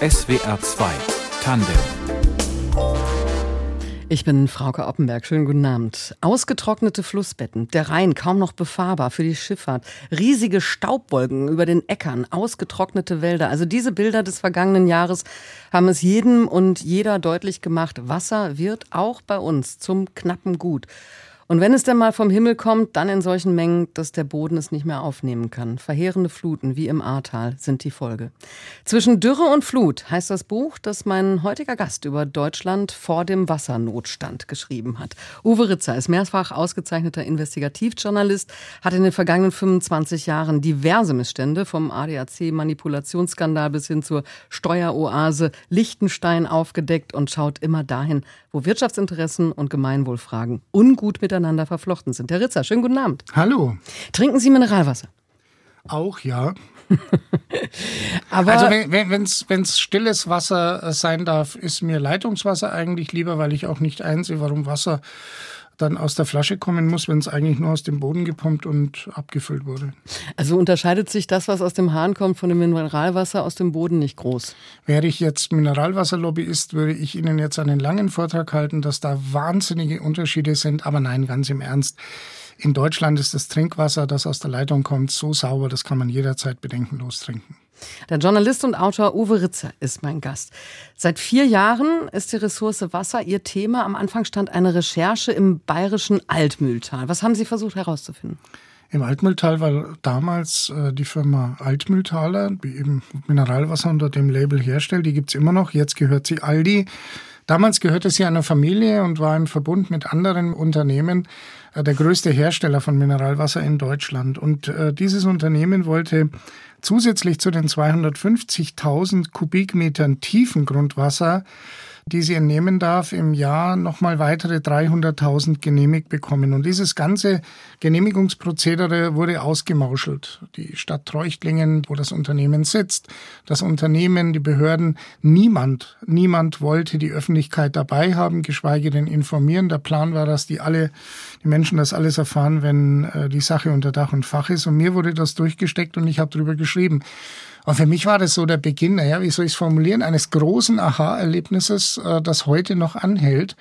SWR 2 Tandem ich bin Frauke Oppenberg. Schönen guten Abend. Ausgetrocknete Flussbetten, der Rhein kaum noch befahrbar für die Schifffahrt, riesige Staubwolken über den Äckern, ausgetrocknete Wälder. Also diese Bilder des vergangenen Jahres haben es jedem und jeder deutlich gemacht. Wasser wird auch bei uns zum knappen Gut. Und wenn es denn mal vom Himmel kommt, dann in solchen Mengen, dass der Boden es nicht mehr aufnehmen kann. Verheerende Fluten wie im Ahrtal sind die Folge. Zwischen Dürre und Flut heißt das Buch, das mein heutiger Gast über Deutschland vor dem Wassernotstand geschrieben hat. Uwe Ritzer ist mehrfach ausgezeichneter Investigativjournalist, hat in den vergangenen 25 Jahren diverse Missstände vom ADAC-Manipulationsskandal bis hin zur Steueroase Liechtenstein aufgedeckt und schaut immer dahin, wo Wirtschaftsinteressen und Gemeinwohlfragen ungut miteinander verflochten sind. Herr Ritzer, schönen guten Abend. Hallo. Trinken Sie Mineralwasser? Auch ja. Aber also wenn es wenn, stilles Wasser sein darf, ist mir Leitungswasser eigentlich lieber, weil ich auch nicht einsehe, warum Wasser dann aus der Flasche kommen muss, wenn es eigentlich nur aus dem Boden gepumpt und abgefüllt wurde. Also unterscheidet sich das, was aus dem Hahn kommt, von dem Mineralwasser aus dem Boden nicht groß? Wäre ich jetzt Mineralwasserlobbyist, würde ich Ihnen jetzt einen langen Vortrag halten, dass da wahnsinnige Unterschiede sind. Aber nein, ganz im Ernst. In Deutschland ist das Trinkwasser, das aus der Leitung kommt, so sauber, das kann man jederzeit bedenkenlos trinken. Der Journalist und Autor Uwe Ritzer ist mein Gast. Seit vier Jahren ist die Ressource Wasser Ihr Thema. Am Anfang stand eine Recherche im bayerischen Altmühltal. Was haben Sie versucht herauszufinden? Im Altmühltal war damals äh, die Firma Altmühltaler, die eben Mineralwasser unter dem Label herstellt. Die gibt es immer noch. Jetzt gehört sie Aldi. Damals gehörte sie einer Familie und war im Verbund mit anderen Unternehmen der größte Hersteller von Mineralwasser in Deutschland. Und äh, dieses Unternehmen wollte zusätzlich zu den 250.000 Kubikmetern tiefen Grundwasser die sie entnehmen darf, im Jahr nochmal weitere 300.000 genehmigt bekommen. Und dieses ganze Genehmigungsprozedere wurde ausgemauschelt. Die Stadt Treuchtlingen, wo das Unternehmen sitzt, das Unternehmen, die Behörden, niemand, niemand wollte die Öffentlichkeit dabei haben, geschweige denn informieren. Der Plan war, dass die alle, die Menschen das alles erfahren, wenn äh, die Sache unter Dach und Fach ist. Und mir wurde das durchgesteckt und ich habe darüber geschrieben. Und für mich war das so der Beginn, naja, wie soll ich es formulieren, eines großen Aha-Erlebnisses, äh, das heute noch anhält.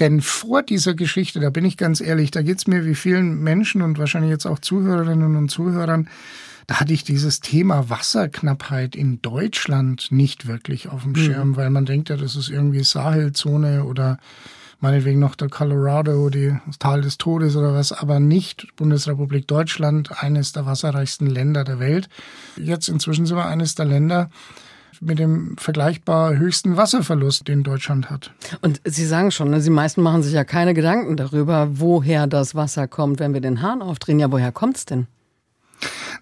Denn vor dieser Geschichte, da bin ich ganz ehrlich, da geht's mir wie vielen Menschen und wahrscheinlich jetzt auch Zuhörerinnen und Zuhörern, da hatte ich dieses Thema Wasserknappheit in Deutschland nicht wirklich auf dem mhm. Schirm, mhm. weil man denkt ja, das ist irgendwie Sahelzone oder meinetwegen noch der Colorado, die, das Tal des Todes oder was, aber nicht Bundesrepublik Deutschland, eines der wasserreichsten Länder der Welt. Jetzt inzwischen sind wir eines der Länder, mit dem vergleichbar höchsten Wasserverlust, den Deutschland hat. Und Sie sagen schon, ne, Sie meisten machen sich ja keine Gedanken darüber, woher das Wasser kommt, wenn wir den Hahn aufdrehen. Ja, woher kommt es denn?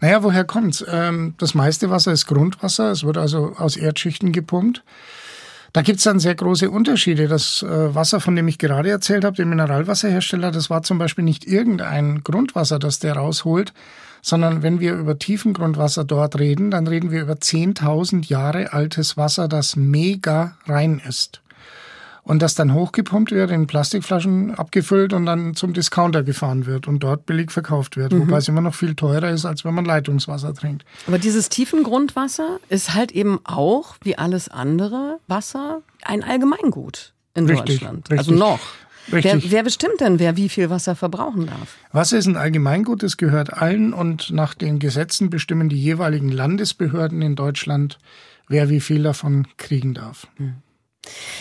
Naja, woher kommt's? Ähm, das meiste Wasser ist Grundwasser. Es wird also aus Erdschichten gepumpt. Da gibt's dann sehr große Unterschiede. Das äh, Wasser, von dem ich gerade erzählt habe, der Mineralwasserhersteller, das war zum Beispiel nicht irgendein Grundwasser, das der rausholt, sondern wenn wir über Tiefengrundwasser dort reden, dann reden wir über 10.000 Jahre altes Wasser, das mega rein ist und das dann hochgepumpt wird, in Plastikflaschen abgefüllt und dann zum Discounter gefahren wird und dort billig verkauft wird, mhm. wobei es immer noch viel teurer ist, als wenn man Leitungswasser trinkt. Aber dieses Tiefengrundwasser ist halt eben auch, wie alles andere Wasser, ein Allgemeingut in richtig, Deutschland. Also richtig. Also noch. Wer, wer, bestimmt denn, wer wie viel Wasser verbrauchen darf? Wasser ist ein Allgemeingut, es gehört allen und nach den Gesetzen bestimmen die jeweiligen Landesbehörden in Deutschland, wer wie viel davon kriegen darf. Mhm.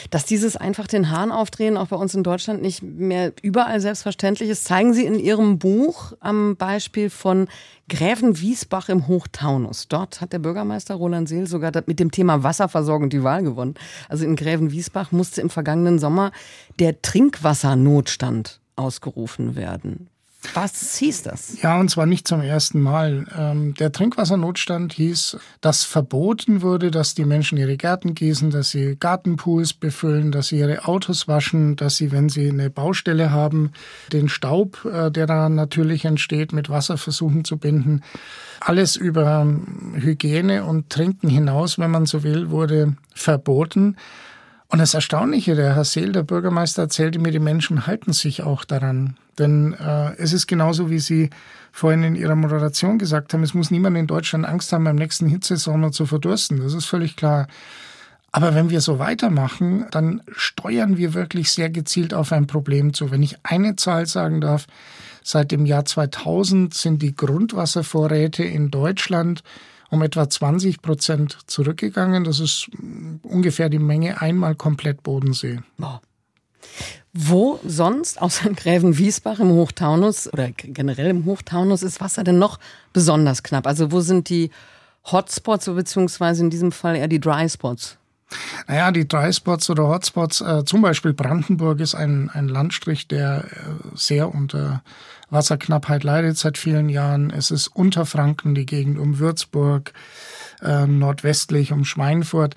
Dass dieses einfach den Hahn aufdrehen auch bei uns in Deutschland nicht mehr überall selbstverständlich ist, zeigen Sie in Ihrem Buch am Beispiel von Gräfen Wiesbach im Hochtaunus. Dort hat der Bürgermeister Roland Seel sogar mit dem Thema Wasserversorgung die Wahl gewonnen. Also in Gräfen Wiesbach musste im vergangenen Sommer der Trinkwassernotstand ausgerufen werden. Was hieß das? Ja, und zwar nicht zum ersten Mal. Ähm, der Trinkwassernotstand hieß, dass verboten wurde, dass die Menschen ihre Gärten gießen, dass sie Gartenpools befüllen, dass sie ihre Autos waschen, dass sie, wenn sie eine Baustelle haben, den Staub, äh, der da natürlich entsteht, mit Wasser versuchen zu binden. Alles über Hygiene und Trinken hinaus, wenn man so will, wurde verboten. Und das Erstaunliche, der Herr Seel, der Bürgermeister, erzählte mir, die Menschen halten sich auch daran. Denn äh, es ist genauso, wie Sie vorhin in Ihrer Moderation gesagt haben, es muss niemand in Deutschland Angst haben, beim nächsten Hitzesommer zu verdursten. Das ist völlig klar. Aber wenn wir so weitermachen, dann steuern wir wirklich sehr gezielt auf ein Problem zu. Wenn ich eine Zahl sagen darf, seit dem Jahr 2000 sind die Grundwasservorräte in Deutschland um etwa 20 Prozent zurückgegangen. Das ist ungefähr die Menge einmal komplett Bodensee. Wow. Wo sonst, außer in Gräven-Wiesbach im Hochtaunus oder generell im Hochtaunus, ist Wasser denn noch besonders knapp? Also wo sind die Hotspots, beziehungsweise in diesem Fall eher die Dry Spots? Naja, die Dry Spots oder Hotspots, äh, zum Beispiel Brandenburg ist ein, ein Landstrich, der äh, sehr unter Wasserknappheit leidet seit vielen Jahren. Es ist Unterfranken, die Gegend um Würzburg, äh, nordwestlich um Schweinfurt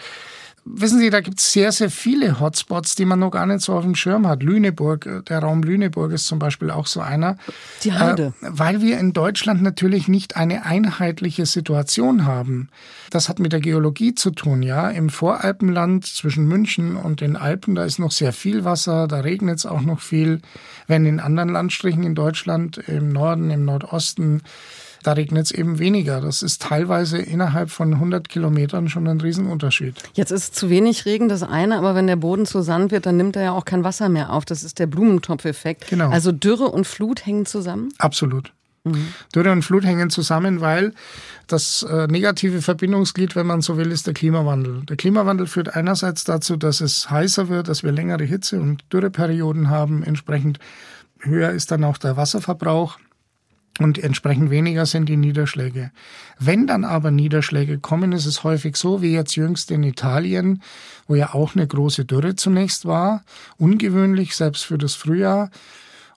wissen Sie, da gibt es sehr, sehr viele Hotspots, die man noch gar nicht so auf dem Schirm hat. Lüneburg, äh, der Raum Lüneburg ist zum Beispiel auch so einer. Die Heide. Äh, weil wir in Deutschland natürlich nicht eine einheitliche Situation haben. Das hat mit der Geologie zu tun, ja. Im Voralpenland zwischen München und den Alpen, da ist noch sehr viel Wasser, da regnet es auch noch viel. Wenn in anderen Landstrichen in Deutschland, im Norden, im Nordosten, da regnet es eben weniger. Das ist teilweise innerhalb von 100 Kilometern schon ein Riesenunterschied. Jetzt ist zu wenig Regen das eine, aber wenn der Boden zu Sand wird, dann nimmt er ja auch kein Wasser mehr auf. Das ist der Blumentopfeffekt. Genau. Also Dürre und Flut hängen zusammen? Absolut. Mhm. Dürre und Flut hängen zusammen, weil das äh, negative Verbindungsglied, wenn man so will, ist der Klimawandel. Der Klimawandel führt einerseits dazu, dass es heißer wird, dass wir längere Hitze- und Dürreperioden haben. Entsprechend höher ist dann auch der Wasserverbrauch und entsprechend weniger sind die Niederschläge. Wenn dann aber Niederschläge kommen, ist es häufig so, wie jetzt jüngst in Italien, wo ja auch eine große Dürre zunächst war, ungewöhnlich, selbst für das Frühjahr,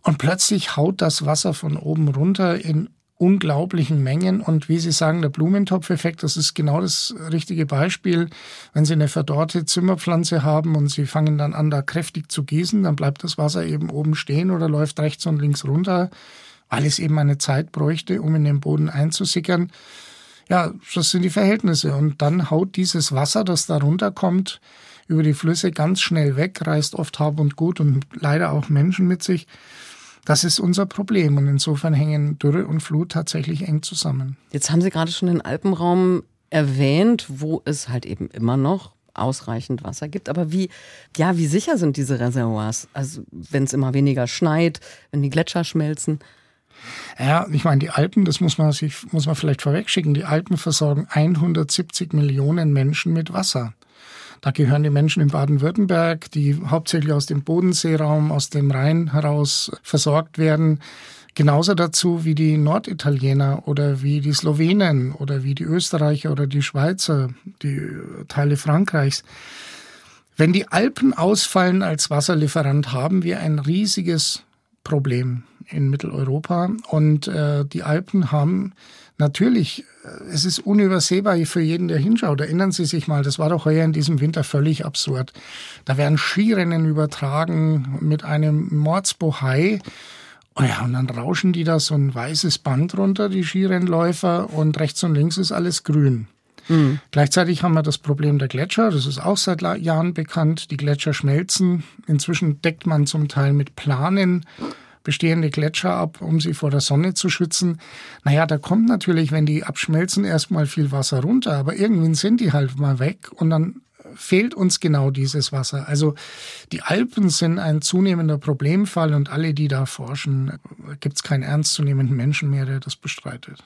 und plötzlich haut das Wasser von oben runter in unglaublichen Mengen. Und wie Sie sagen, der Blumentopfeffekt, das ist genau das richtige Beispiel. Wenn Sie eine verdorrte Zimmerpflanze haben und Sie fangen dann an, da kräftig zu gießen, dann bleibt das Wasser eben oben stehen oder läuft rechts und links runter weil es eben eine Zeit bräuchte, um in den Boden einzusickern. Ja, das sind die Verhältnisse. Und dann haut dieses Wasser, das da runterkommt, über die Flüsse ganz schnell weg, reißt oft Hab und Gut und leider auch Menschen mit sich. Das ist unser Problem. Und insofern hängen Dürre und Flut tatsächlich eng zusammen. Jetzt haben Sie gerade schon den Alpenraum erwähnt, wo es halt eben immer noch ausreichend Wasser gibt. Aber wie, ja, wie sicher sind diese Reservoirs? Also, wenn es immer weniger schneit, wenn die Gletscher schmelzen? Ja, ich meine, die Alpen, das muss man sich, muss man vielleicht vorwegschicken, die Alpen versorgen 170 Millionen Menschen mit Wasser. Da gehören die Menschen in Baden-Württemberg, die hauptsächlich aus dem Bodenseeraum, aus dem Rhein heraus versorgt werden. Genauso dazu wie die Norditaliener oder wie die Slowenen oder wie die Österreicher oder die Schweizer, die Teile Frankreichs. Wenn die Alpen ausfallen als Wasserlieferant, haben wir ein riesiges Problem in Mitteleuropa. Und äh, die Alpen haben natürlich, äh, es ist unübersehbar für jeden, der hinschaut. Erinnern Sie sich mal, das war doch heuer in diesem Winter völlig absurd. Da werden Skirennen übertragen mit einem Mordsbohai. Oh ja, und dann rauschen die da so ein weißes Band runter, die Skirennläufer, und rechts und links ist alles grün. Mhm. Gleichzeitig haben wir das Problem der Gletscher, das ist auch seit Jahren bekannt. Die Gletscher schmelzen. Inzwischen deckt man zum Teil mit Planen bestehende Gletscher ab, um sie vor der Sonne zu schützen. Naja, da kommt natürlich, wenn die abschmelzen, erstmal viel Wasser runter, aber irgendwann sind die halt mal weg und dann fehlt uns genau dieses Wasser. Also die Alpen sind ein zunehmender Problemfall und alle, die da forschen, gibt es keinen ernstzunehmenden Menschen mehr, der das bestreitet.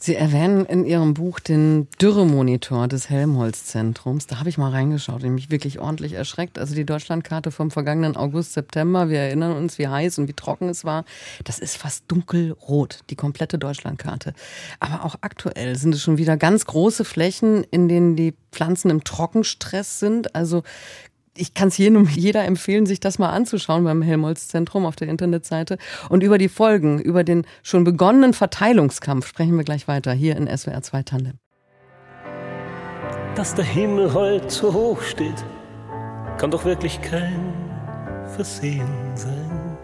Sie erwähnen in Ihrem Buch den Dürremonitor des Helmholtz-Zentrums. Da habe ich mal reingeschaut und mich wirklich ordentlich erschreckt. Also die Deutschlandkarte vom vergangenen August, September. Wir erinnern uns, wie heiß und wie trocken es war. Das ist fast dunkelrot, die komplette Deutschlandkarte. Aber auch aktuell sind es schon wieder ganz große Flächen, in denen die Pflanzen im Trockenstress sind. Also ich kann es jedem, jeder empfehlen, sich das mal anzuschauen beim Helmholtz-Zentrum auf der Internetseite. Und über die Folgen, über den schon begonnenen Verteilungskampf sprechen wir gleich weiter hier in SWR 2 Tandem. Dass der Himmel heute so hoch steht, kann doch wirklich kein Versehen sein.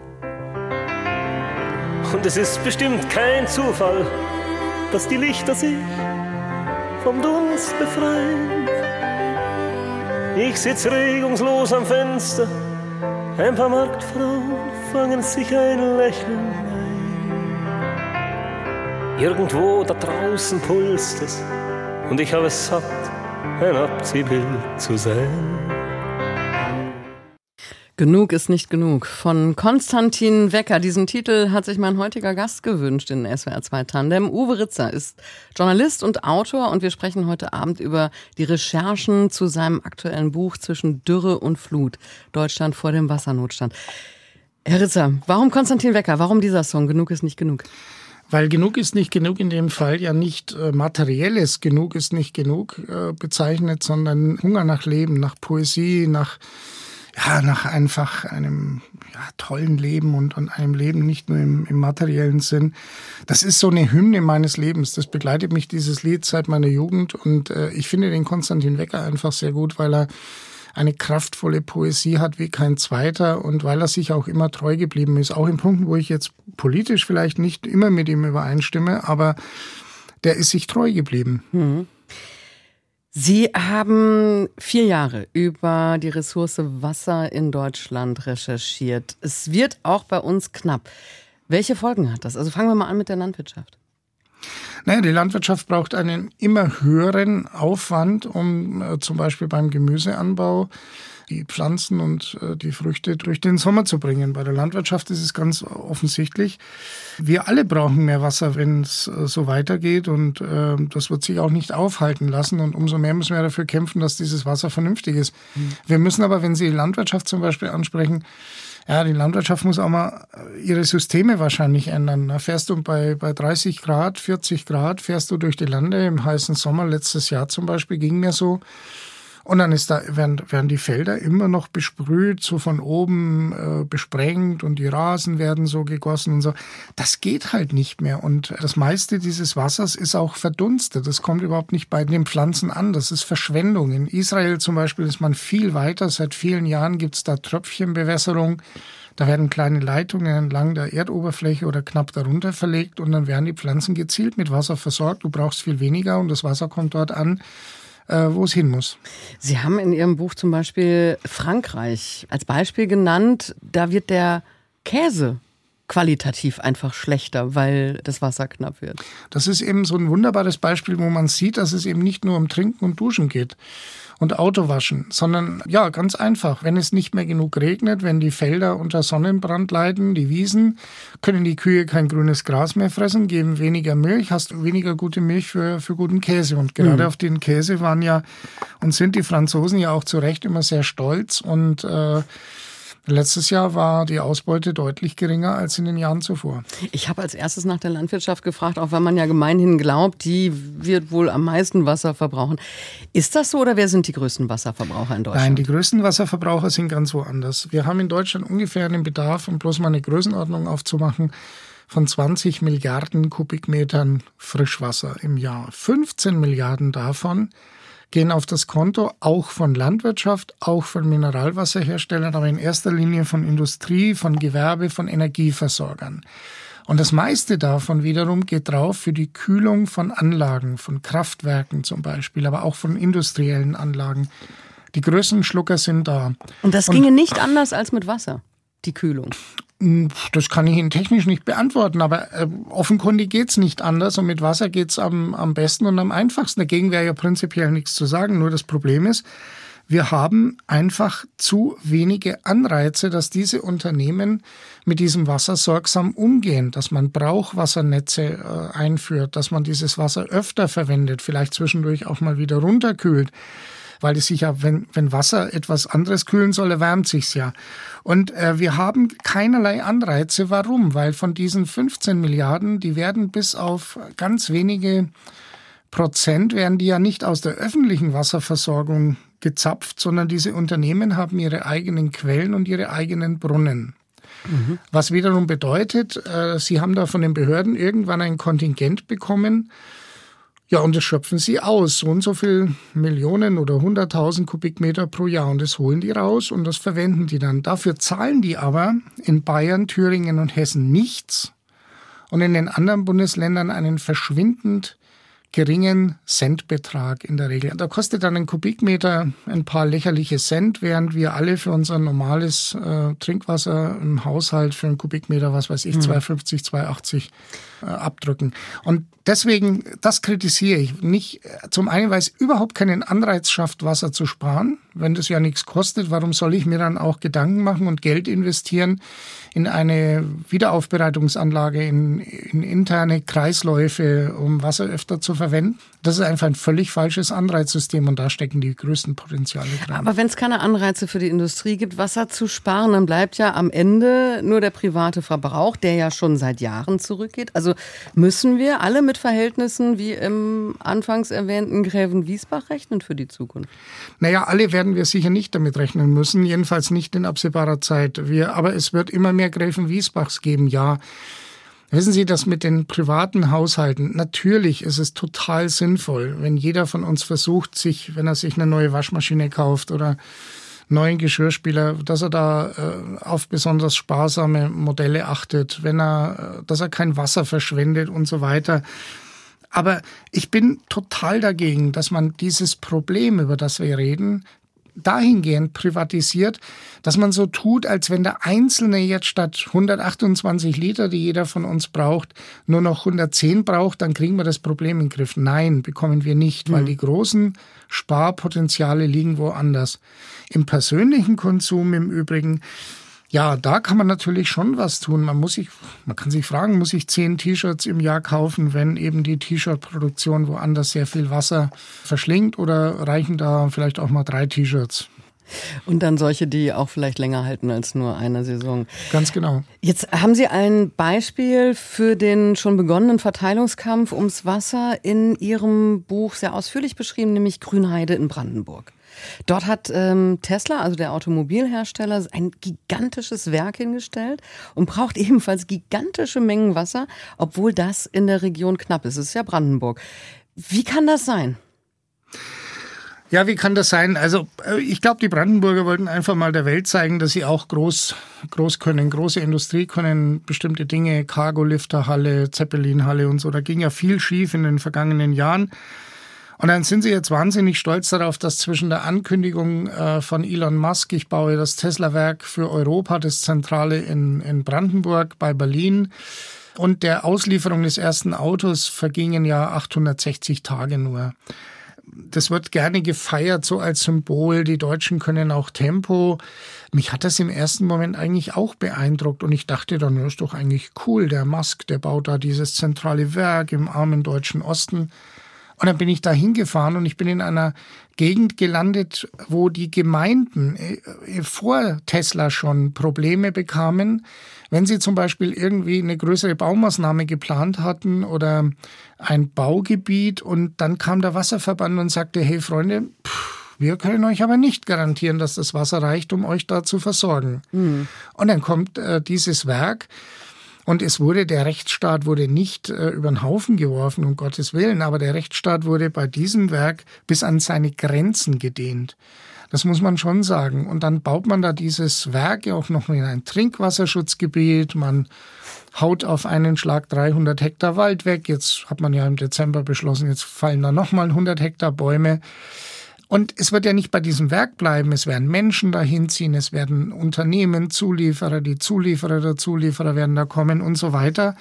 Und es ist bestimmt kein Zufall, dass die Lichter sich vom Dunst befreien ich sitz regungslos am Fenster, ein paar Marktfrauen fangen sich ein Lächeln ein. Irgendwo da draußen pulst es und ich habe es satt, ein Abziehbild zu sein. Genug ist nicht genug. Von Konstantin Wecker. Diesen Titel hat sich mein heutiger Gast gewünscht in SWR 2 Tandem. Uwe Ritzer ist Journalist und Autor und wir sprechen heute Abend über die Recherchen zu seinem aktuellen Buch zwischen Dürre und Flut. Deutschland vor dem Wassernotstand. Herr Ritzer, warum Konstantin Wecker? Warum dieser Song? Genug ist nicht genug. Weil genug ist nicht genug in dem Fall ja nicht äh, materielles genug ist nicht genug äh, bezeichnet, sondern Hunger nach Leben, nach Poesie, nach ja, nach einfach einem ja, tollen Leben und, und einem Leben nicht nur im, im materiellen Sinn. Das ist so eine Hymne meines Lebens. Das begleitet mich, dieses Lied, seit meiner Jugend. Und äh, ich finde den Konstantin Wecker einfach sehr gut, weil er eine kraftvolle Poesie hat wie kein zweiter und weil er sich auch immer treu geblieben ist. Auch in Punkten, wo ich jetzt politisch vielleicht nicht immer mit ihm übereinstimme, aber der ist sich treu geblieben. Mhm. Sie haben vier Jahre über die Ressource Wasser in Deutschland recherchiert. Es wird auch bei uns knapp. Welche Folgen hat das? Also fangen wir mal an mit der Landwirtschaft. Naja, die Landwirtschaft braucht einen immer höheren Aufwand, um äh, zum Beispiel beim Gemüseanbau die Pflanzen und äh, die Früchte durch den Sommer zu bringen. Bei der Landwirtschaft ist es ganz offensichtlich. Wir alle brauchen mehr Wasser, wenn es äh, so weitergeht und äh, das wird sich auch nicht aufhalten lassen und umso mehr müssen wir dafür kämpfen, dass dieses Wasser vernünftig ist. Mhm. Wir müssen aber, wenn Sie die Landwirtschaft zum Beispiel ansprechen, ja, die Landwirtschaft muss auch mal ihre Systeme wahrscheinlich ändern. Da fährst du bei, bei 30 Grad, 40 Grad, fährst du durch die Lande im heißen Sommer. Letztes Jahr zum Beispiel ging mir so. Und dann ist da, werden, werden die Felder immer noch besprüht, so von oben äh, besprengt und die Rasen werden so gegossen und so. Das geht halt nicht mehr. Und das meiste dieses Wassers ist auch verdunstet. Das kommt überhaupt nicht bei den Pflanzen an. Das ist Verschwendung. In Israel zum Beispiel ist man viel weiter. Seit vielen Jahren gibt's da Tröpfchenbewässerung. Da werden kleine Leitungen entlang der Erdoberfläche oder knapp darunter verlegt und dann werden die Pflanzen gezielt mit Wasser versorgt. Du brauchst viel weniger und das Wasser kommt dort an, äh, wo es hin muss. Sie haben in Ihrem Buch zum Beispiel Frankreich als Beispiel genannt. Da wird der Käse qualitativ einfach schlechter, weil das Wasser knapp wird. Das ist eben so ein wunderbares Beispiel, wo man sieht, dass es eben nicht nur um Trinken und Duschen geht und Autowaschen, sondern ja, ganz einfach. Wenn es nicht mehr genug regnet, wenn die Felder unter Sonnenbrand leiden, die Wiesen, können die Kühe kein grünes Gras mehr fressen, geben weniger Milch, hast weniger gute Milch für, für guten Käse. Und gerade mhm. auf den Käse waren ja und sind die Franzosen ja auch zu Recht immer sehr stolz und äh, Letztes Jahr war die Ausbeute deutlich geringer als in den Jahren zuvor. Ich habe als erstes nach der Landwirtschaft gefragt, auch wenn man ja gemeinhin glaubt, die wird wohl am meisten Wasser verbrauchen. Ist das so oder wer sind die größten Wasserverbraucher in Deutschland? Nein, die größten Wasserverbraucher sind ganz woanders. Wir haben in Deutschland ungefähr einen Bedarf, um bloß mal eine Größenordnung aufzumachen, von 20 Milliarden Kubikmetern Frischwasser im Jahr. 15 Milliarden davon gehen auf das Konto auch von Landwirtschaft, auch von Mineralwasserherstellern, aber in erster Linie von Industrie, von Gewerbe, von Energieversorgern. Und das meiste davon wiederum geht drauf für die Kühlung von Anlagen, von Kraftwerken zum Beispiel, aber auch von industriellen Anlagen. Die größten Schlucker sind da. Und das ginge Und, nicht anders als mit Wasser, die Kühlung. Hm, das kann ich Ihnen technisch nicht beantworten, aber äh, offenkundig geht's nicht anders und mit Wasser geht's am, am besten und am einfachsten. Dagegen wäre ja prinzipiell nichts zu sagen. Nur das Problem ist, wir haben einfach zu wenige Anreize, dass diese Unternehmen mit diesem Wasser sorgsam umgehen, dass man Brauchwassernetze äh, einführt, dass man dieses Wasser öfter verwendet, vielleicht zwischendurch auch mal wieder runterkühlt weil es sich ja, wenn, wenn Wasser etwas anderes kühlen soll, erwärmt sich's ja. Und äh, wir haben keinerlei Anreize. Warum? Weil von diesen 15 Milliarden, die werden bis auf ganz wenige Prozent werden die ja nicht aus der öffentlichen Wasserversorgung gezapft, sondern diese Unternehmen haben ihre eigenen Quellen und ihre eigenen Brunnen. Mhm. Was wiederum bedeutet, äh, sie haben da von den Behörden irgendwann ein Kontingent bekommen, ja, und das schöpfen sie aus. So und so viel Millionen oder hunderttausend Kubikmeter pro Jahr. Und das holen die raus und das verwenden die dann. Dafür zahlen die aber in Bayern, Thüringen und Hessen nichts und in den anderen Bundesländern einen verschwindend geringen Centbetrag in der Regel. Da kostet dann ein Kubikmeter ein paar lächerliche Cent, während wir alle für unser normales äh, Trinkwasser im Haushalt für einen Kubikmeter, was weiß ich, mhm. 2,50, 2,80 äh, abdrücken. Und deswegen, das kritisiere ich. Nicht, zum einen, weil es überhaupt keinen Anreiz schafft, Wasser zu sparen. Wenn das ja nichts kostet, warum soll ich mir dann auch Gedanken machen und Geld investieren in eine Wiederaufbereitungsanlage, in, in interne Kreisläufe, um Wasser öfter zu verwenden? Das ist einfach ein völlig falsches Anreizsystem und da stecken die größten Potenziale drin. Aber wenn es keine Anreize für die Industrie gibt, Wasser zu sparen, dann bleibt ja am Ende nur der private Verbrauch, der ja schon seit Jahren zurückgeht. Also müssen wir alle mit Verhältnissen wie im anfangs erwähnten Gräven-Wiesbach rechnen für die Zukunft? Naja, alle werden wir sicher nicht damit rechnen müssen, jedenfalls nicht in absehbarer Zeit. Wir, aber es wird immer mehr Gräfen-Wiesbachs geben, ja. Wissen Sie, das mit den privaten Haushalten, natürlich ist es total sinnvoll, wenn jeder von uns versucht, sich, wenn er sich eine neue Waschmaschine kauft oder neuen Geschirrspüler, dass er da äh, auf besonders sparsame Modelle achtet, wenn er, äh, dass er kein Wasser verschwendet und so weiter. Aber ich bin total dagegen, dass man dieses Problem, über das wir reden, dahingehend privatisiert, dass man so tut, als wenn der Einzelne jetzt statt 128 Liter, die jeder von uns braucht, nur noch 110 braucht, dann kriegen wir das Problem in den Griff. Nein, bekommen wir nicht, weil mhm. die großen Sparpotenziale liegen woanders. Im persönlichen Konsum im Übrigen ja, da kann man natürlich schon was tun. Man muss sich, man kann sich fragen, muss ich zehn T-Shirts im Jahr kaufen, wenn eben die T-Shirt-Produktion woanders sehr viel Wasser verschlingt oder reichen da vielleicht auch mal drei T-Shirts? Und dann solche, die auch vielleicht länger halten als nur eine Saison. Ganz genau. Jetzt haben Sie ein Beispiel für den schon begonnenen Verteilungskampf ums Wasser in Ihrem Buch sehr ausführlich beschrieben, nämlich Grünheide in Brandenburg. Dort hat ähm, Tesla, also der Automobilhersteller, ein gigantisches Werk hingestellt und braucht ebenfalls gigantische Mengen Wasser, obwohl das in der Region knapp ist. Es ist ja Brandenburg. Wie kann das sein? Ja, wie kann das sein? Also äh, ich glaube, die Brandenburger wollten einfach mal der Welt zeigen, dass sie auch groß, groß können, große Industrie können, bestimmte Dinge, Cargolifterhalle, Zeppelinhalle und so. Da ging ja viel schief in den vergangenen Jahren. Und dann sind sie jetzt wahnsinnig stolz darauf, dass zwischen der Ankündigung äh, von Elon Musk, ich baue das Tesla-Werk für Europa, das Zentrale in, in Brandenburg bei Berlin, und der Auslieferung des ersten Autos vergingen ja 860 Tage nur. Das wird gerne gefeiert, so als Symbol. Die Deutschen können auch Tempo. Mich hat das im ersten Moment eigentlich auch beeindruckt und ich dachte dann, das ist doch eigentlich cool. Der Musk, der baut da dieses zentrale Werk im armen deutschen Osten. Und dann bin ich da hingefahren und ich bin in einer Gegend gelandet, wo die Gemeinden äh, vor Tesla schon Probleme bekamen, wenn sie zum Beispiel irgendwie eine größere Baumaßnahme geplant hatten oder ein Baugebiet und dann kam der Wasserverband und sagte, hey Freunde, pff, wir können euch aber nicht garantieren, dass das Wasser reicht, um euch da zu versorgen. Mhm. Und dann kommt äh, dieses Werk und es wurde, der Rechtsstaat wurde nicht äh, über den Haufen geworfen, um Gottes Willen, aber der Rechtsstaat wurde bei diesem Werk bis an seine Grenzen gedehnt. Das muss man schon sagen. Und dann baut man da dieses Werk ja auch noch in ein Trinkwasserschutzgebiet. Man haut auf einen Schlag 300 Hektar Wald weg. Jetzt hat man ja im Dezember beschlossen, jetzt fallen da nochmal 100 Hektar Bäume. Und es wird ja nicht bei diesem Werk bleiben. Es werden Menschen dahin ziehen, es werden Unternehmen, Zulieferer, die Zulieferer der Zulieferer werden da kommen und so weiter.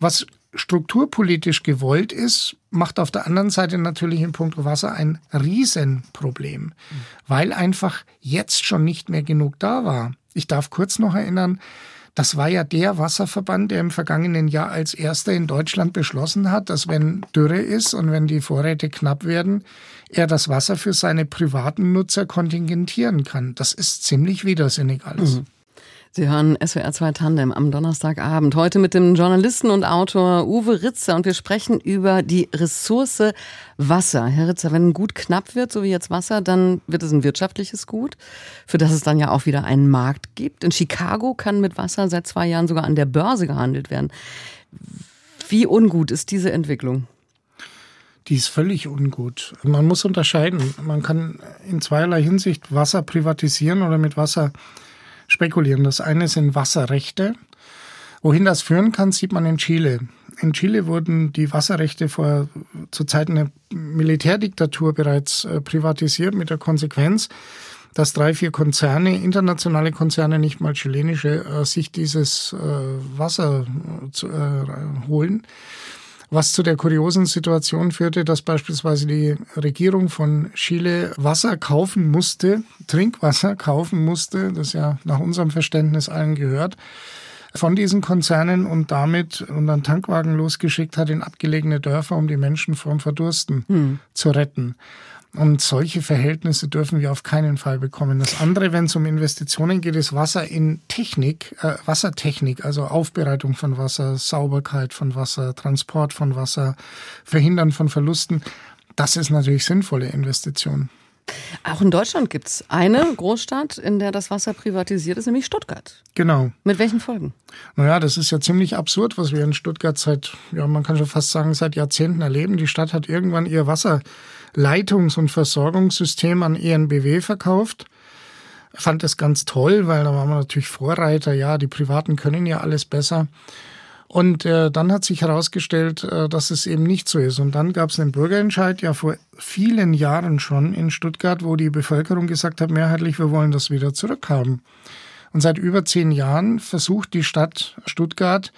Was strukturpolitisch gewollt ist, macht auf der anderen Seite natürlich in puncto Wasser ein Riesenproblem, weil einfach jetzt schon nicht mehr genug da war. Ich darf kurz noch erinnern, das war ja der Wasserverband, der im vergangenen Jahr als erster in Deutschland beschlossen hat, dass wenn Dürre ist und wenn die Vorräte knapp werden, er das Wasser für seine privaten Nutzer kontingentieren kann. Das ist ziemlich widersinnig alles. Mhm. Sie hören SWR 2 Tandem am Donnerstagabend. Heute mit dem Journalisten und Autor Uwe Ritzer und wir sprechen über die Ressource Wasser. Herr Ritzer, wenn Gut knapp wird, so wie jetzt Wasser, dann wird es ein wirtschaftliches Gut, für das es dann ja auch wieder einen Markt gibt. In Chicago kann mit Wasser seit zwei Jahren sogar an der Börse gehandelt werden. Wie ungut ist diese Entwicklung? Die ist völlig ungut. Man muss unterscheiden. Man kann in zweierlei Hinsicht Wasser privatisieren oder mit Wasser spekulieren. Das eine sind Wasserrechte. Wohin das führen kann, sieht man in Chile. In Chile wurden die Wasserrechte vor zu Zeiten der Militärdiktatur bereits äh, privatisiert mit der Konsequenz, dass drei, vier Konzerne, internationale Konzerne, nicht mal chilenische, äh, sich dieses äh, Wasser holen. Was zu der kuriosen Situation führte, dass beispielsweise die Regierung von Chile Wasser kaufen musste, Trinkwasser kaufen musste, das ja nach unserem Verständnis allen gehört, von diesen Konzernen und damit unseren Tankwagen losgeschickt hat in abgelegene Dörfer, um die Menschen vom Verdursten hm. zu retten. Und solche Verhältnisse dürfen wir auf keinen Fall bekommen. Das andere, wenn es um Investitionen geht, ist Wasser in Technik, äh, Wassertechnik, also Aufbereitung von Wasser, Sauberkeit von Wasser, Transport von Wasser, Verhindern von Verlusten. Das ist natürlich sinnvolle Investition. Auch in Deutschland gibt es eine Großstadt, in der das Wasser privatisiert ist, nämlich Stuttgart. Genau. Mit welchen Folgen? Naja, das ist ja ziemlich absurd, was wir in Stuttgart seit, ja, man kann schon fast sagen, seit Jahrzehnten erleben. Die Stadt hat irgendwann ihr Wasserleitungs- und Versorgungssystem an ENBW verkauft. Fand das ganz toll, weil da waren wir natürlich Vorreiter. Ja, die Privaten können ja alles besser. Und äh, dann hat sich herausgestellt, äh, dass es eben nicht so ist. Und dann gab es einen Bürgerentscheid, ja vor vielen Jahren schon in Stuttgart, wo die Bevölkerung gesagt hat, mehrheitlich, wir wollen das wieder zurückhaben. Und seit über zehn Jahren versucht die Stadt Stuttgart,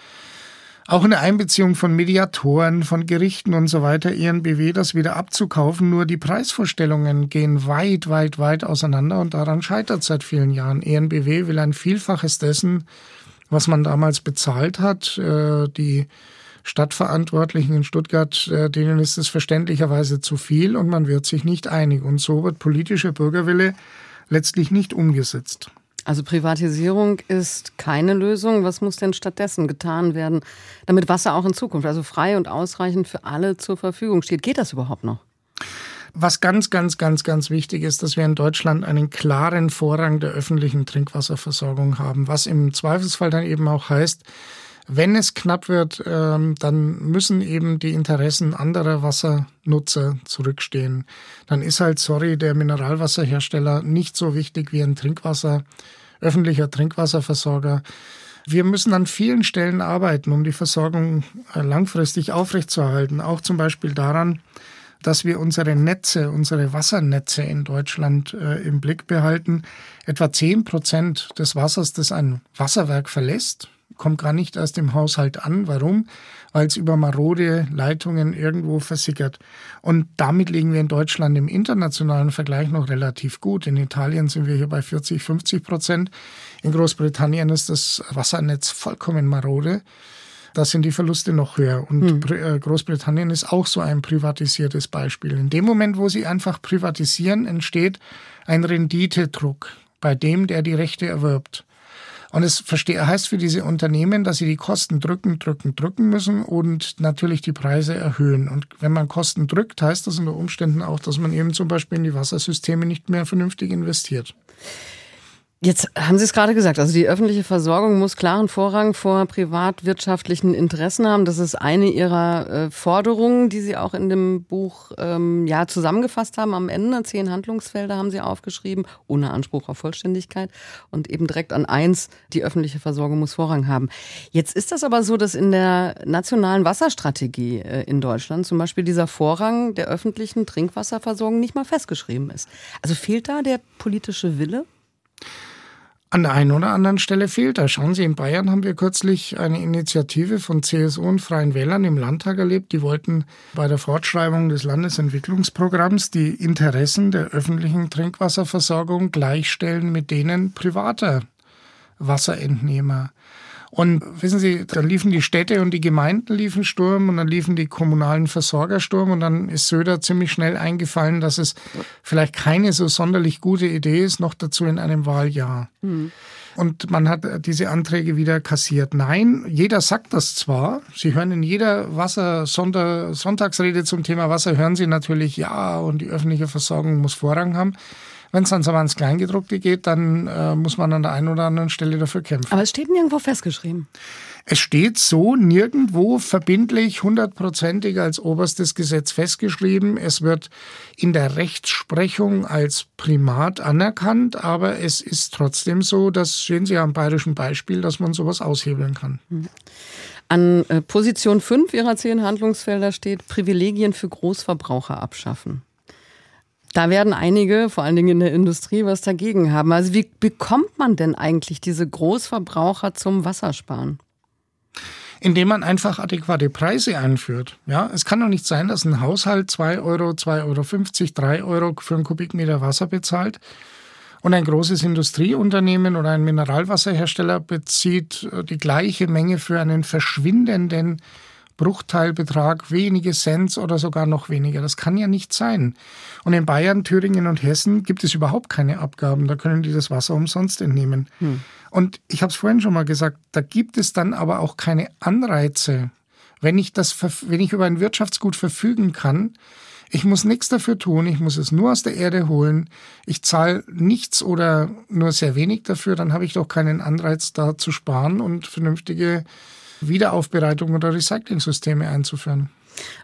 auch in der Einbeziehung von Mediatoren, von Gerichten und so weiter, ENBW das wieder abzukaufen. Nur die Preisvorstellungen gehen weit, weit, weit auseinander und daran scheitert seit vielen Jahren. ENBW will ein Vielfaches dessen, was man damals bezahlt hat. Äh, die Stadtverantwortlichen in Stuttgart, äh, denen ist es verständlicherweise zu viel und man wird sich nicht einig. Und so wird politischer Bürgerwille letztlich nicht umgesetzt. Also Privatisierung ist keine Lösung. Was muss denn stattdessen getan werden, damit Wasser auch in Zukunft, also frei und ausreichend für alle zur Verfügung steht? Geht das überhaupt noch? Was ganz, ganz, ganz, ganz wichtig ist, dass wir in Deutschland einen klaren Vorrang der öffentlichen Trinkwasserversorgung haben, was im Zweifelsfall dann eben auch heißt, wenn es knapp wird, ähm, dann müssen eben die Interessen anderer Wassernutzer zurückstehen. Dann ist halt, sorry, der Mineralwasserhersteller nicht so wichtig wie ein Trinkwasser, öffentlicher Trinkwasserversorger. Wir müssen an vielen Stellen arbeiten, um die Versorgung äh, langfristig aufrechtzuerhalten. Auch zum Beispiel daran, dass wir unsere Netze, unsere Wassernetze in Deutschland äh, im Blick behalten. Etwa zehn Prozent des Wassers, das ein Wasserwerk verlässt, kommt gar nicht erst im Haushalt an. Warum? Weil es über marode Leitungen irgendwo versickert. Und damit liegen wir in Deutschland im internationalen Vergleich noch relativ gut. In Italien sind wir hier bei 40, 50 Prozent. In Großbritannien ist das Wassernetz vollkommen marode da sind die Verluste noch höher. Und hm. Großbritannien ist auch so ein privatisiertes Beispiel. In dem Moment, wo sie einfach privatisieren, entsteht ein Renditedruck bei dem, der die Rechte erwirbt. Und es heißt für diese Unternehmen, dass sie die Kosten drücken, drücken, drücken müssen und natürlich die Preise erhöhen. Und wenn man Kosten drückt, heißt das unter Umständen auch, dass man eben zum Beispiel in die Wassersysteme nicht mehr vernünftig investiert. Jetzt haben Sie es gerade gesagt, also die öffentliche Versorgung muss klaren Vorrang vor privatwirtschaftlichen Interessen haben. Das ist eine Ihrer äh, Forderungen, die Sie auch in dem Buch ähm, ja zusammengefasst haben. Am Ende zehn Handlungsfelder haben Sie aufgeschrieben, ohne Anspruch auf Vollständigkeit und eben direkt an eins: Die öffentliche Versorgung muss Vorrang haben. Jetzt ist das aber so, dass in der nationalen Wasserstrategie äh, in Deutschland zum Beispiel dieser Vorrang der öffentlichen Trinkwasserversorgung nicht mal festgeschrieben ist. Also fehlt da der politische Wille? An der einen oder anderen Stelle fehlt er. Schauen Sie, in Bayern haben wir kürzlich eine Initiative von CSU und Freien Wählern im Landtag erlebt. Die wollten bei der Fortschreibung des Landesentwicklungsprogramms die Interessen der öffentlichen Trinkwasserversorgung gleichstellen mit denen privater Wasserentnehmer. Und wissen Sie, dann liefen die Städte und die Gemeinden liefen Sturm und dann liefen die kommunalen Versorger Sturm und dann ist Söder ziemlich schnell eingefallen, dass es vielleicht keine so sonderlich gute Idee ist, noch dazu in einem Wahljahr. Mhm. Und man hat diese Anträge wieder kassiert. Nein, jeder sagt das zwar. Sie hören in jeder Wasser Sonntag, Sonntagsrede zum Thema Wasser hören Sie natürlich ja und die öffentliche Versorgung muss Vorrang haben. Wenn es dann so ans Kleingedruckte geht, dann äh, muss man an der einen oder anderen Stelle dafür kämpfen. Aber es steht nirgendwo festgeschrieben. Es steht so nirgendwo verbindlich hundertprozentig als oberstes Gesetz festgeschrieben. Es wird in der Rechtsprechung als Primat anerkannt, aber es ist trotzdem so, das sehen Sie ja am bayerischen Beispiel, dass man sowas aushebeln kann. Mhm. An äh, Position 5 Ihrer zehn Handlungsfelder steht Privilegien für Großverbraucher abschaffen. Da werden einige, vor allen Dingen in der Industrie, was dagegen haben. Also wie bekommt man denn eigentlich diese Großverbraucher zum Wassersparen? indem man einfach adäquate Preise einführt. Ja, es kann doch nicht sein, dass ein Haushalt 2 Euro, 2,50 Euro, 3 Euro für einen Kubikmeter Wasser bezahlt und ein großes Industrieunternehmen oder ein Mineralwasserhersteller bezieht die gleiche Menge für einen verschwindenden Bruchteilbetrag, wenige Cent oder sogar noch weniger. Das kann ja nicht sein. Und in Bayern, Thüringen und Hessen gibt es überhaupt keine Abgaben. Da können die das Wasser umsonst entnehmen. Hm. Und ich habe es vorhin schon mal gesagt, da gibt es dann aber auch keine Anreize. Wenn ich, das, wenn ich über ein Wirtschaftsgut verfügen kann, ich muss nichts dafür tun, ich muss es nur aus der Erde holen, ich zahle nichts oder nur sehr wenig dafür, dann habe ich doch keinen Anreiz da zu sparen und vernünftige Wiederaufbereitung oder Recycling-Systeme einzuführen.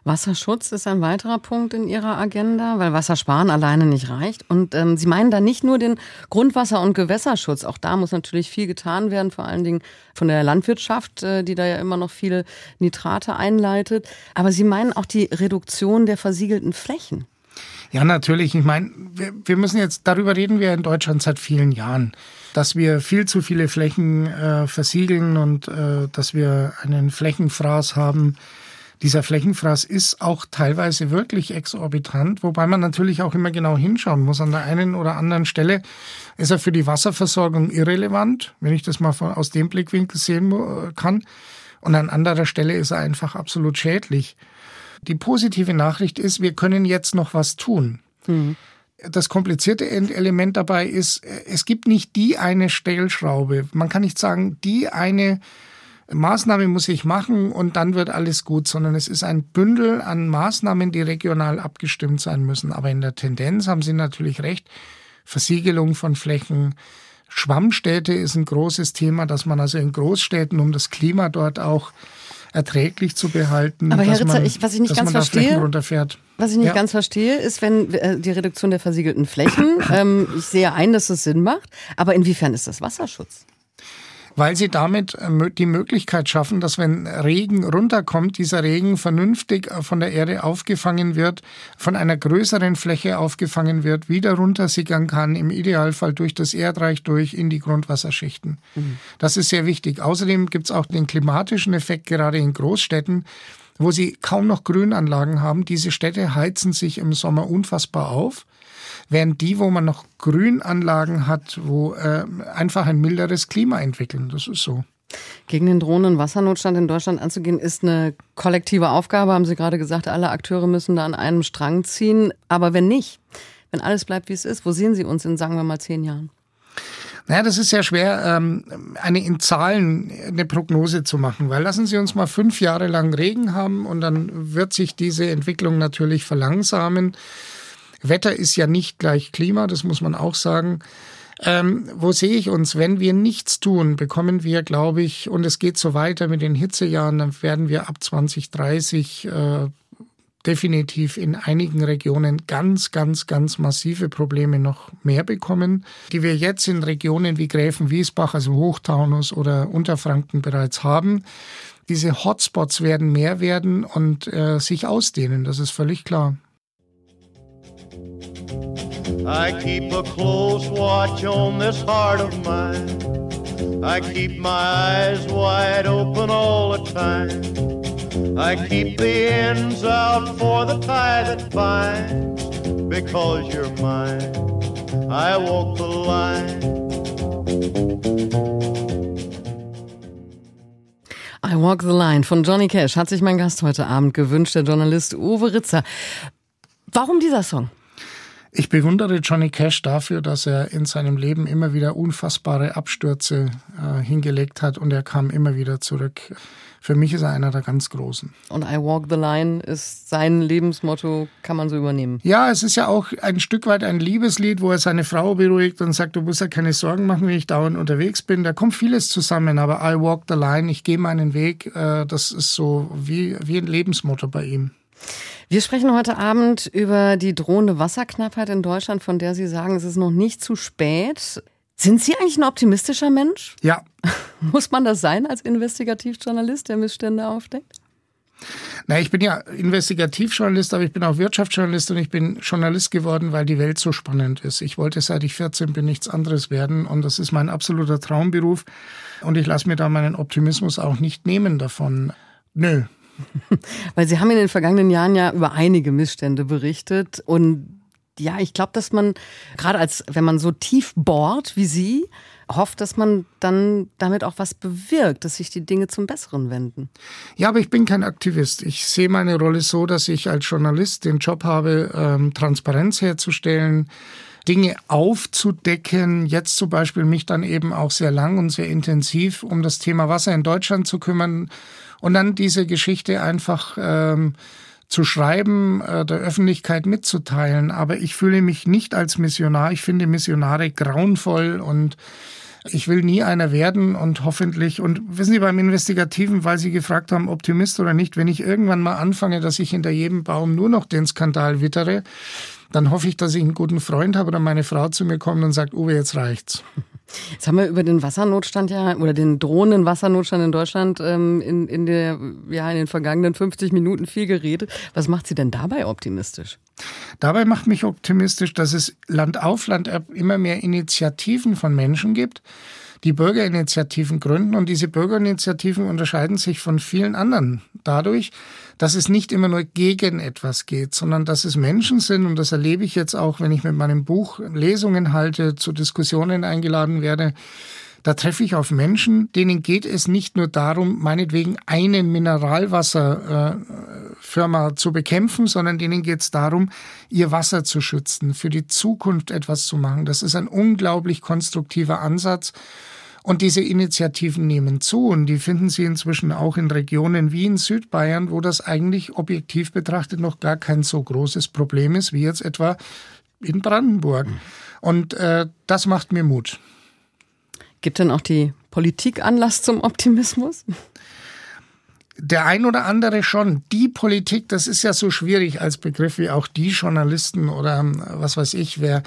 Wasserschutz ist ein weiterer Punkt in Ihrer Agenda, weil Wassersparen alleine nicht reicht. Und ähm, Sie meinen da nicht nur den Grundwasser- und Gewässerschutz. Auch da muss natürlich viel getan werden, vor allen Dingen von der Landwirtschaft, äh, die da ja immer noch viele Nitrate einleitet. Aber Sie meinen auch die Reduktion der versiegelten Flächen. Ja, natürlich. Ich meine, wir, wir müssen jetzt, darüber reden wir in Deutschland seit vielen Jahren dass wir viel zu viele Flächen äh, versiegeln und äh, dass wir einen Flächenfraß haben. Dieser Flächenfraß ist auch teilweise wirklich exorbitant, wobei man natürlich auch immer genau hinschauen muss. An der einen oder anderen Stelle ist er für die Wasserversorgung irrelevant, wenn ich das mal von, aus dem Blickwinkel sehen kann. Und an anderer Stelle ist er einfach absolut schädlich. Die positive Nachricht ist, wir können jetzt noch was tun. Mhm das komplizierte Element dabei ist, es gibt nicht die eine Stellschraube. Man kann nicht sagen, die eine Maßnahme muss ich machen und dann wird alles gut, sondern es ist ein Bündel an Maßnahmen, die regional abgestimmt sein müssen. Aber in der Tendenz haben Sie natürlich recht. Versiegelung von Flächen, Schwammstädte ist ein großes Thema, dass man also in Großstädten, um das Klima dort auch erträglich zu behalten. Aber Herr Ritzer, man, ich, was ich nicht ganz verstehe, was ich nicht ja. ganz verstehe, ist, wenn äh, die Reduktion der versiegelten Flächen, ähm, ich sehe ein, dass es Sinn macht, aber inwiefern ist das Wasserschutz? Weil sie damit äh, die Möglichkeit schaffen, dass wenn Regen runterkommt, dieser Regen vernünftig äh, von der Erde aufgefangen wird, von einer größeren Fläche aufgefangen wird, wieder runtersickern kann, im Idealfall durch das Erdreich durch in die Grundwasserschichten. Mhm. Das ist sehr wichtig. Außerdem gibt es auch den klimatischen Effekt gerade in Großstädten, wo sie kaum noch Grünanlagen haben. Diese Städte heizen sich im Sommer unfassbar auf während die, wo man noch Grünanlagen hat, wo äh, einfach ein milderes Klima entwickeln. Das ist so. Gegen den drohenden Wassernotstand in Deutschland anzugehen, ist eine kollektive Aufgabe, haben Sie gerade gesagt. Alle Akteure müssen da an einem Strang ziehen. Aber wenn nicht, wenn alles bleibt, wie es ist, wo sehen Sie uns in, sagen wir mal, zehn Jahren? Naja, das ist sehr schwer, ähm, eine in Zahlen eine Prognose zu machen, weil lassen Sie uns mal fünf Jahre lang Regen haben und dann wird sich diese Entwicklung natürlich verlangsamen. Wetter ist ja nicht gleich Klima, das muss man auch sagen. Ähm, wo sehe ich uns? Wenn wir nichts tun, bekommen wir, glaube ich, und es geht so weiter mit den Hitzejahren, dann werden wir ab 2030 äh, definitiv in einigen Regionen ganz, ganz, ganz massive Probleme noch mehr bekommen, die wir jetzt in Regionen wie Gräfenwiesbach, also Hochtaunus oder Unterfranken bereits haben. Diese Hotspots werden mehr werden und äh, sich ausdehnen, das ist völlig klar. I keep a close watch on this heart of mine. I keep my eyes wide open all the time. I keep the ends out for the tie that binds. Because you're mine, I walk the line. I Walk the Line von Johnny Cash hat sich mein Gast heute Abend gewünscht, der Journalist Uwe Ritzer. Warum dieser Song? Ich bewundere Johnny Cash dafür, dass er in seinem Leben immer wieder unfassbare Abstürze äh, hingelegt hat und er kam immer wieder zurück. Für mich ist er einer der ganz Großen. Und I Walk the Line ist sein Lebensmotto, kann man so übernehmen. Ja, es ist ja auch ein Stück weit ein Liebeslied, wo er seine Frau beruhigt und sagt, du musst ja keine Sorgen machen, wenn ich dauernd unterwegs bin. Da kommt vieles zusammen, aber I Walk the Line, ich gehe meinen Weg, äh, das ist so wie, wie ein Lebensmotto bei ihm. Wir sprechen heute Abend über die drohende Wasserknappheit in Deutschland, von der Sie sagen, es ist noch nicht zu spät. Sind Sie eigentlich ein optimistischer Mensch? Ja. Muss man das sein als Investigativjournalist, der Missstände aufdeckt? Na, ich bin ja Investigativjournalist, aber ich bin auch Wirtschaftsjournalist und ich bin Journalist geworden, weil die Welt so spannend ist. Ich wollte seit ich 14 bin nichts anderes werden und das ist mein absoluter Traumberuf und ich lasse mir da meinen Optimismus auch nicht nehmen davon. Nö. Weil Sie haben in den vergangenen Jahren ja über einige Missstände berichtet und ja, ich glaube, dass man gerade als, wenn man so tief bohrt wie Sie, hofft, dass man dann damit auch was bewirkt, dass sich die Dinge zum Besseren wenden. Ja, aber ich bin kein Aktivist. Ich sehe meine Rolle so, dass ich als Journalist den Job habe, ähm, Transparenz herzustellen, Dinge aufzudecken. Jetzt zum Beispiel mich dann eben auch sehr lang und sehr intensiv um das Thema Wasser in Deutschland zu kümmern und dann diese Geschichte einfach ähm, zu schreiben, äh, der Öffentlichkeit mitzuteilen. Aber ich fühle mich nicht als Missionar. Ich finde Missionare grauenvoll und ich will nie einer werden und hoffentlich, und wissen Sie, beim Investigativen, weil Sie gefragt haben, Optimist oder nicht, wenn ich irgendwann mal anfange, dass ich hinter jedem Baum nur noch den Skandal wittere, dann hoffe ich, dass ich einen guten Freund habe oder meine Frau zu mir kommt und sagt, Uwe, jetzt reicht's. Jetzt haben wir über den Wassernotstand ja oder den drohenden Wassernotstand in Deutschland ähm, in, in, der, ja, in den vergangenen 50 Minuten viel geredet. Was macht Sie denn dabei optimistisch? Dabei macht mich optimistisch, dass es Land auf Land ab immer mehr Initiativen von Menschen gibt, die Bürgerinitiativen gründen. Und diese Bürgerinitiativen unterscheiden sich von vielen anderen dadurch, dass es nicht immer nur gegen etwas geht, sondern dass es Menschen sind, und das erlebe ich jetzt auch, wenn ich mit meinem Buch Lesungen halte, zu Diskussionen eingeladen werde, da treffe ich auf Menschen, denen geht es nicht nur darum, meinetwegen eine Mineralwasserfirma äh, zu bekämpfen, sondern denen geht es darum, ihr Wasser zu schützen, für die Zukunft etwas zu machen. Das ist ein unglaublich konstruktiver Ansatz. Und diese Initiativen nehmen zu und die finden Sie inzwischen auch in Regionen wie in Südbayern, wo das eigentlich objektiv betrachtet noch gar kein so großes Problem ist wie jetzt etwa in Brandenburg. Und äh, das macht mir Mut. Gibt denn auch die Politik Anlass zum Optimismus? Der ein oder andere schon. Die Politik, das ist ja so schwierig als Begriff wie auch die Journalisten oder ähm, was weiß ich wer.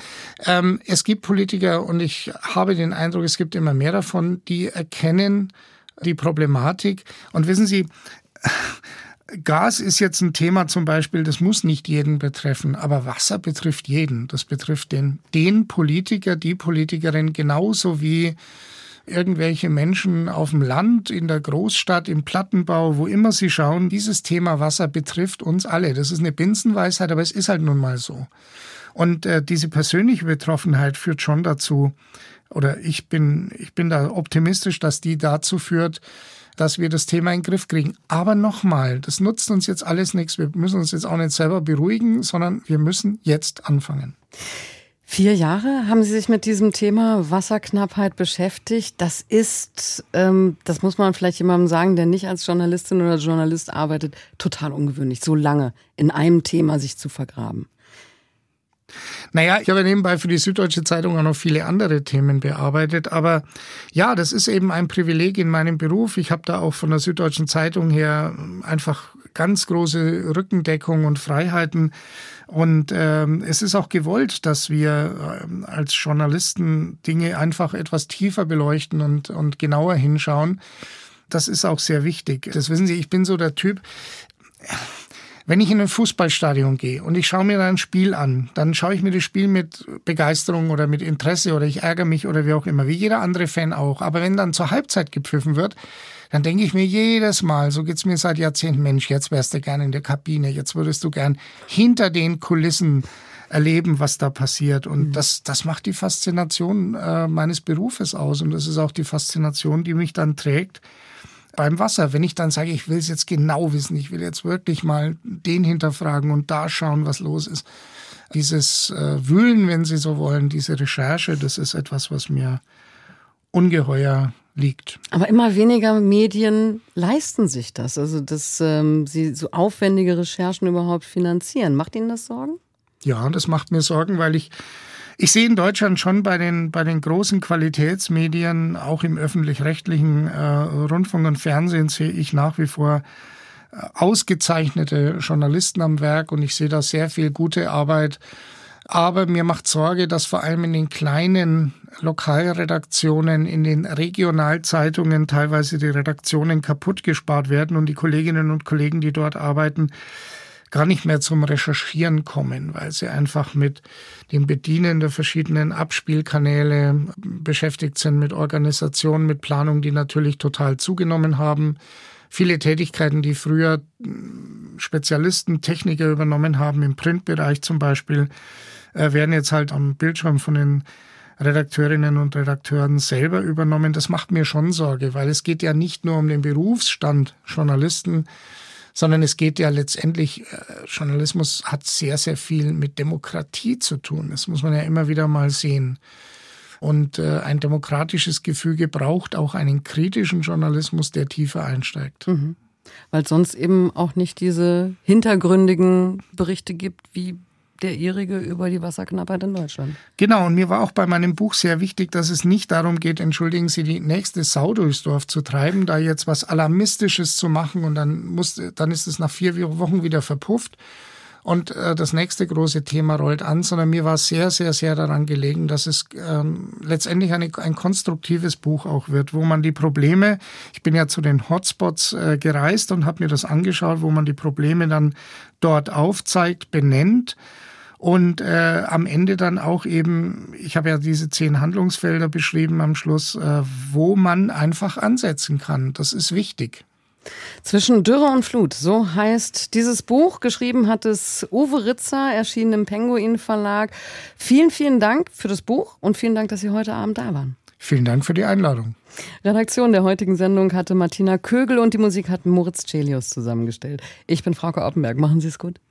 Ähm, es gibt Politiker und ich habe den Eindruck, es gibt immer mehr davon, die erkennen die Problematik. Und wissen Sie, Gas ist jetzt ein Thema zum Beispiel, das muss nicht jeden betreffen, aber Wasser betrifft jeden. Das betrifft den, den Politiker, die Politikerin genauso wie irgendwelche Menschen auf dem Land, in der Großstadt, im Plattenbau, wo immer sie schauen. Dieses Thema Wasser betrifft uns alle. Das ist eine Binsenweisheit, aber es ist halt nun mal so. Und äh, diese persönliche Betroffenheit führt schon dazu, oder ich bin, ich bin da optimistisch, dass die dazu führt, dass wir das Thema in den Griff kriegen. Aber nochmal, das nutzt uns jetzt alles nichts. Wir müssen uns jetzt auch nicht selber beruhigen, sondern wir müssen jetzt anfangen. Vier Jahre haben Sie sich mit diesem Thema Wasserknappheit beschäftigt. Das ist, ähm, das muss man vielleicht jemandem sagen, der nicht als Journalistin oder Journalist arbeitet, total ungewöhnlich, so lange in einem Thema sich zu vergraben. Naja, ich habe nebenbei für die Süddeutsche Zeitung auch noch viele andere Themen bearbeitet. Aber ja, das ist eben ein Privileg in meinem Beruf. Ich habe da auch von der Süddeutschen Zeitung her einfach ganz große Rückendeckung und Freiheiten. Und ähm, es ist auch gewollt, dass wir ähm, als Journalisten Dinge einfach etwas tiefer beleuchten und, und genauer hinschauen. Das ist auch sehr wichtig. Das wissen Sie, ich bin so der Typ wenn ich in ein Fußballstadion gehe und ich schaue mir da ein Spiel an, dann schaue ich mir das Spiel mit Begeisterung oder mit Interesse oder ich ärgere mich oder wie auch immer, wie jeder andere Fan auch. Aber wenn dann zur Halbzeit gepfiffen wird, dann denke ich mir jedes Mal, so geht's mir seit Jahrzehnten, Mensch, jetzt wärst du gern in der Kabine, jetzt würdest du gern hinter den Kulissen erleben, was da passiert. Und mhm. das, das macht die Faszination äh, meines Berufes aus. Und das ist auch die Faszination, die mich dann trägt, beim Wasser, wenn ich dann sage, ich will es jetzt genau wissen, ich will jetzt wirklich mal den hinterfragen und da schauen, was los ist. Dieses äh, Wühlen, wenn Sie so wollen, diese Recherche, das ist etwas, was mir ungeheuer liegt. Aber immer weniger Medien leisten sich das, also dass ähm, sie so aufwendige Recherchen überhaupt finanzieren. Macht Ihnen das Sorgen? Ja, das macht mir Sorgen, weil ich ich sehe in Deutschland schon bei den, bei den großen Qualitätsmedien, auch im öffentlich-rechtlichen äh, Rundfunk und Fernsehen, sehe ich nach wie vor äh, ausgezeichnete Journalisten am Werk und ich sehe da sehr viel gute Arbeit. Aber mir macht Sorge, dass vor allem in den kleinen Lokalredaktionen, in den Regionalzeitungen teilweise die Redaktionen kaputt gespart werden und die Kolleginnen und Kollegen, die dort arbeiten, gar nicht mehr zum Recherchieren kommen, weil sie einfach mit dem Bedienen der verschiedenen Abspielkanäle beschäftigt sind, mit Organisation, mit Planung, die natürlich total zugenommen haben. Viele Tätigkeiten, die früher Spezialisten, Techniker übernommen haben, im Printbereich zum Beispiel, äh, werden jetzt halt am Bildschirm von den Redakteurinnen und Redakteuren selber übernommen. Das macht mir schon Sorge, weil es geht ja nicht nur um den Berufsstand Journalisten, sondern es geht ja letztendlich, äh, Journalismus hat sehr, sehr viel mit Demokratie zu tun. Das muss man ja immer wieder mal sehen. Und äh, ein demokratisches Gefüge braucht auch einen kritischen Journalismus, der tiefer einsteigt. Mhm. Weil sonst eben auch nicht diese hintergründigen Berichte gibt, wie der ihrige über die Wasserknappheit in Deutschland. Genau, und mir war auch bei meinem Buch sehr wichtig, dass es nicht darum geht, entschuldigen Sie, die nächste Sau durchs Dorf zu treiben, da jetzt was Alarmistisches zu machen und dann, muss, dann ist es nach vier Wochen wieder verpufft und äh, das nächste große Thema rollt an, sondern mir war sehr, sehr, sehr daran gelegen, dass es ähm, letztendlich eine, ein konstruktives Buch auch wird, wo man die Probleme, ich bin ja zu den Hotspots äh, gereist und habe mir das angeschaut, wo man die Probleme dann dort aufzeigt, benennt und äh, am Ende dann auch eben, ich habe ja diese zehn Handlungsfelder beschrieben am Schluss, äh, wo man einfach ansetzen kann. Das ist wichtig. Zwischen Dürre und Flut, so heißt dieses Buch. Geschrieben hat es Uwe Ritzer, erschienen im Penguin Verlag. Vielen, vielen Dank für das Buch und vielen Dank, dass Sie heute Abend da waren. Vielen Dank für die Einladung. Redaktion der heutigen Sendung hatte Martina Kögel und die Musik hat Moritz Celius zusammengestellt. Ich bin Frauke Oppenberg. Machen Sie es gut.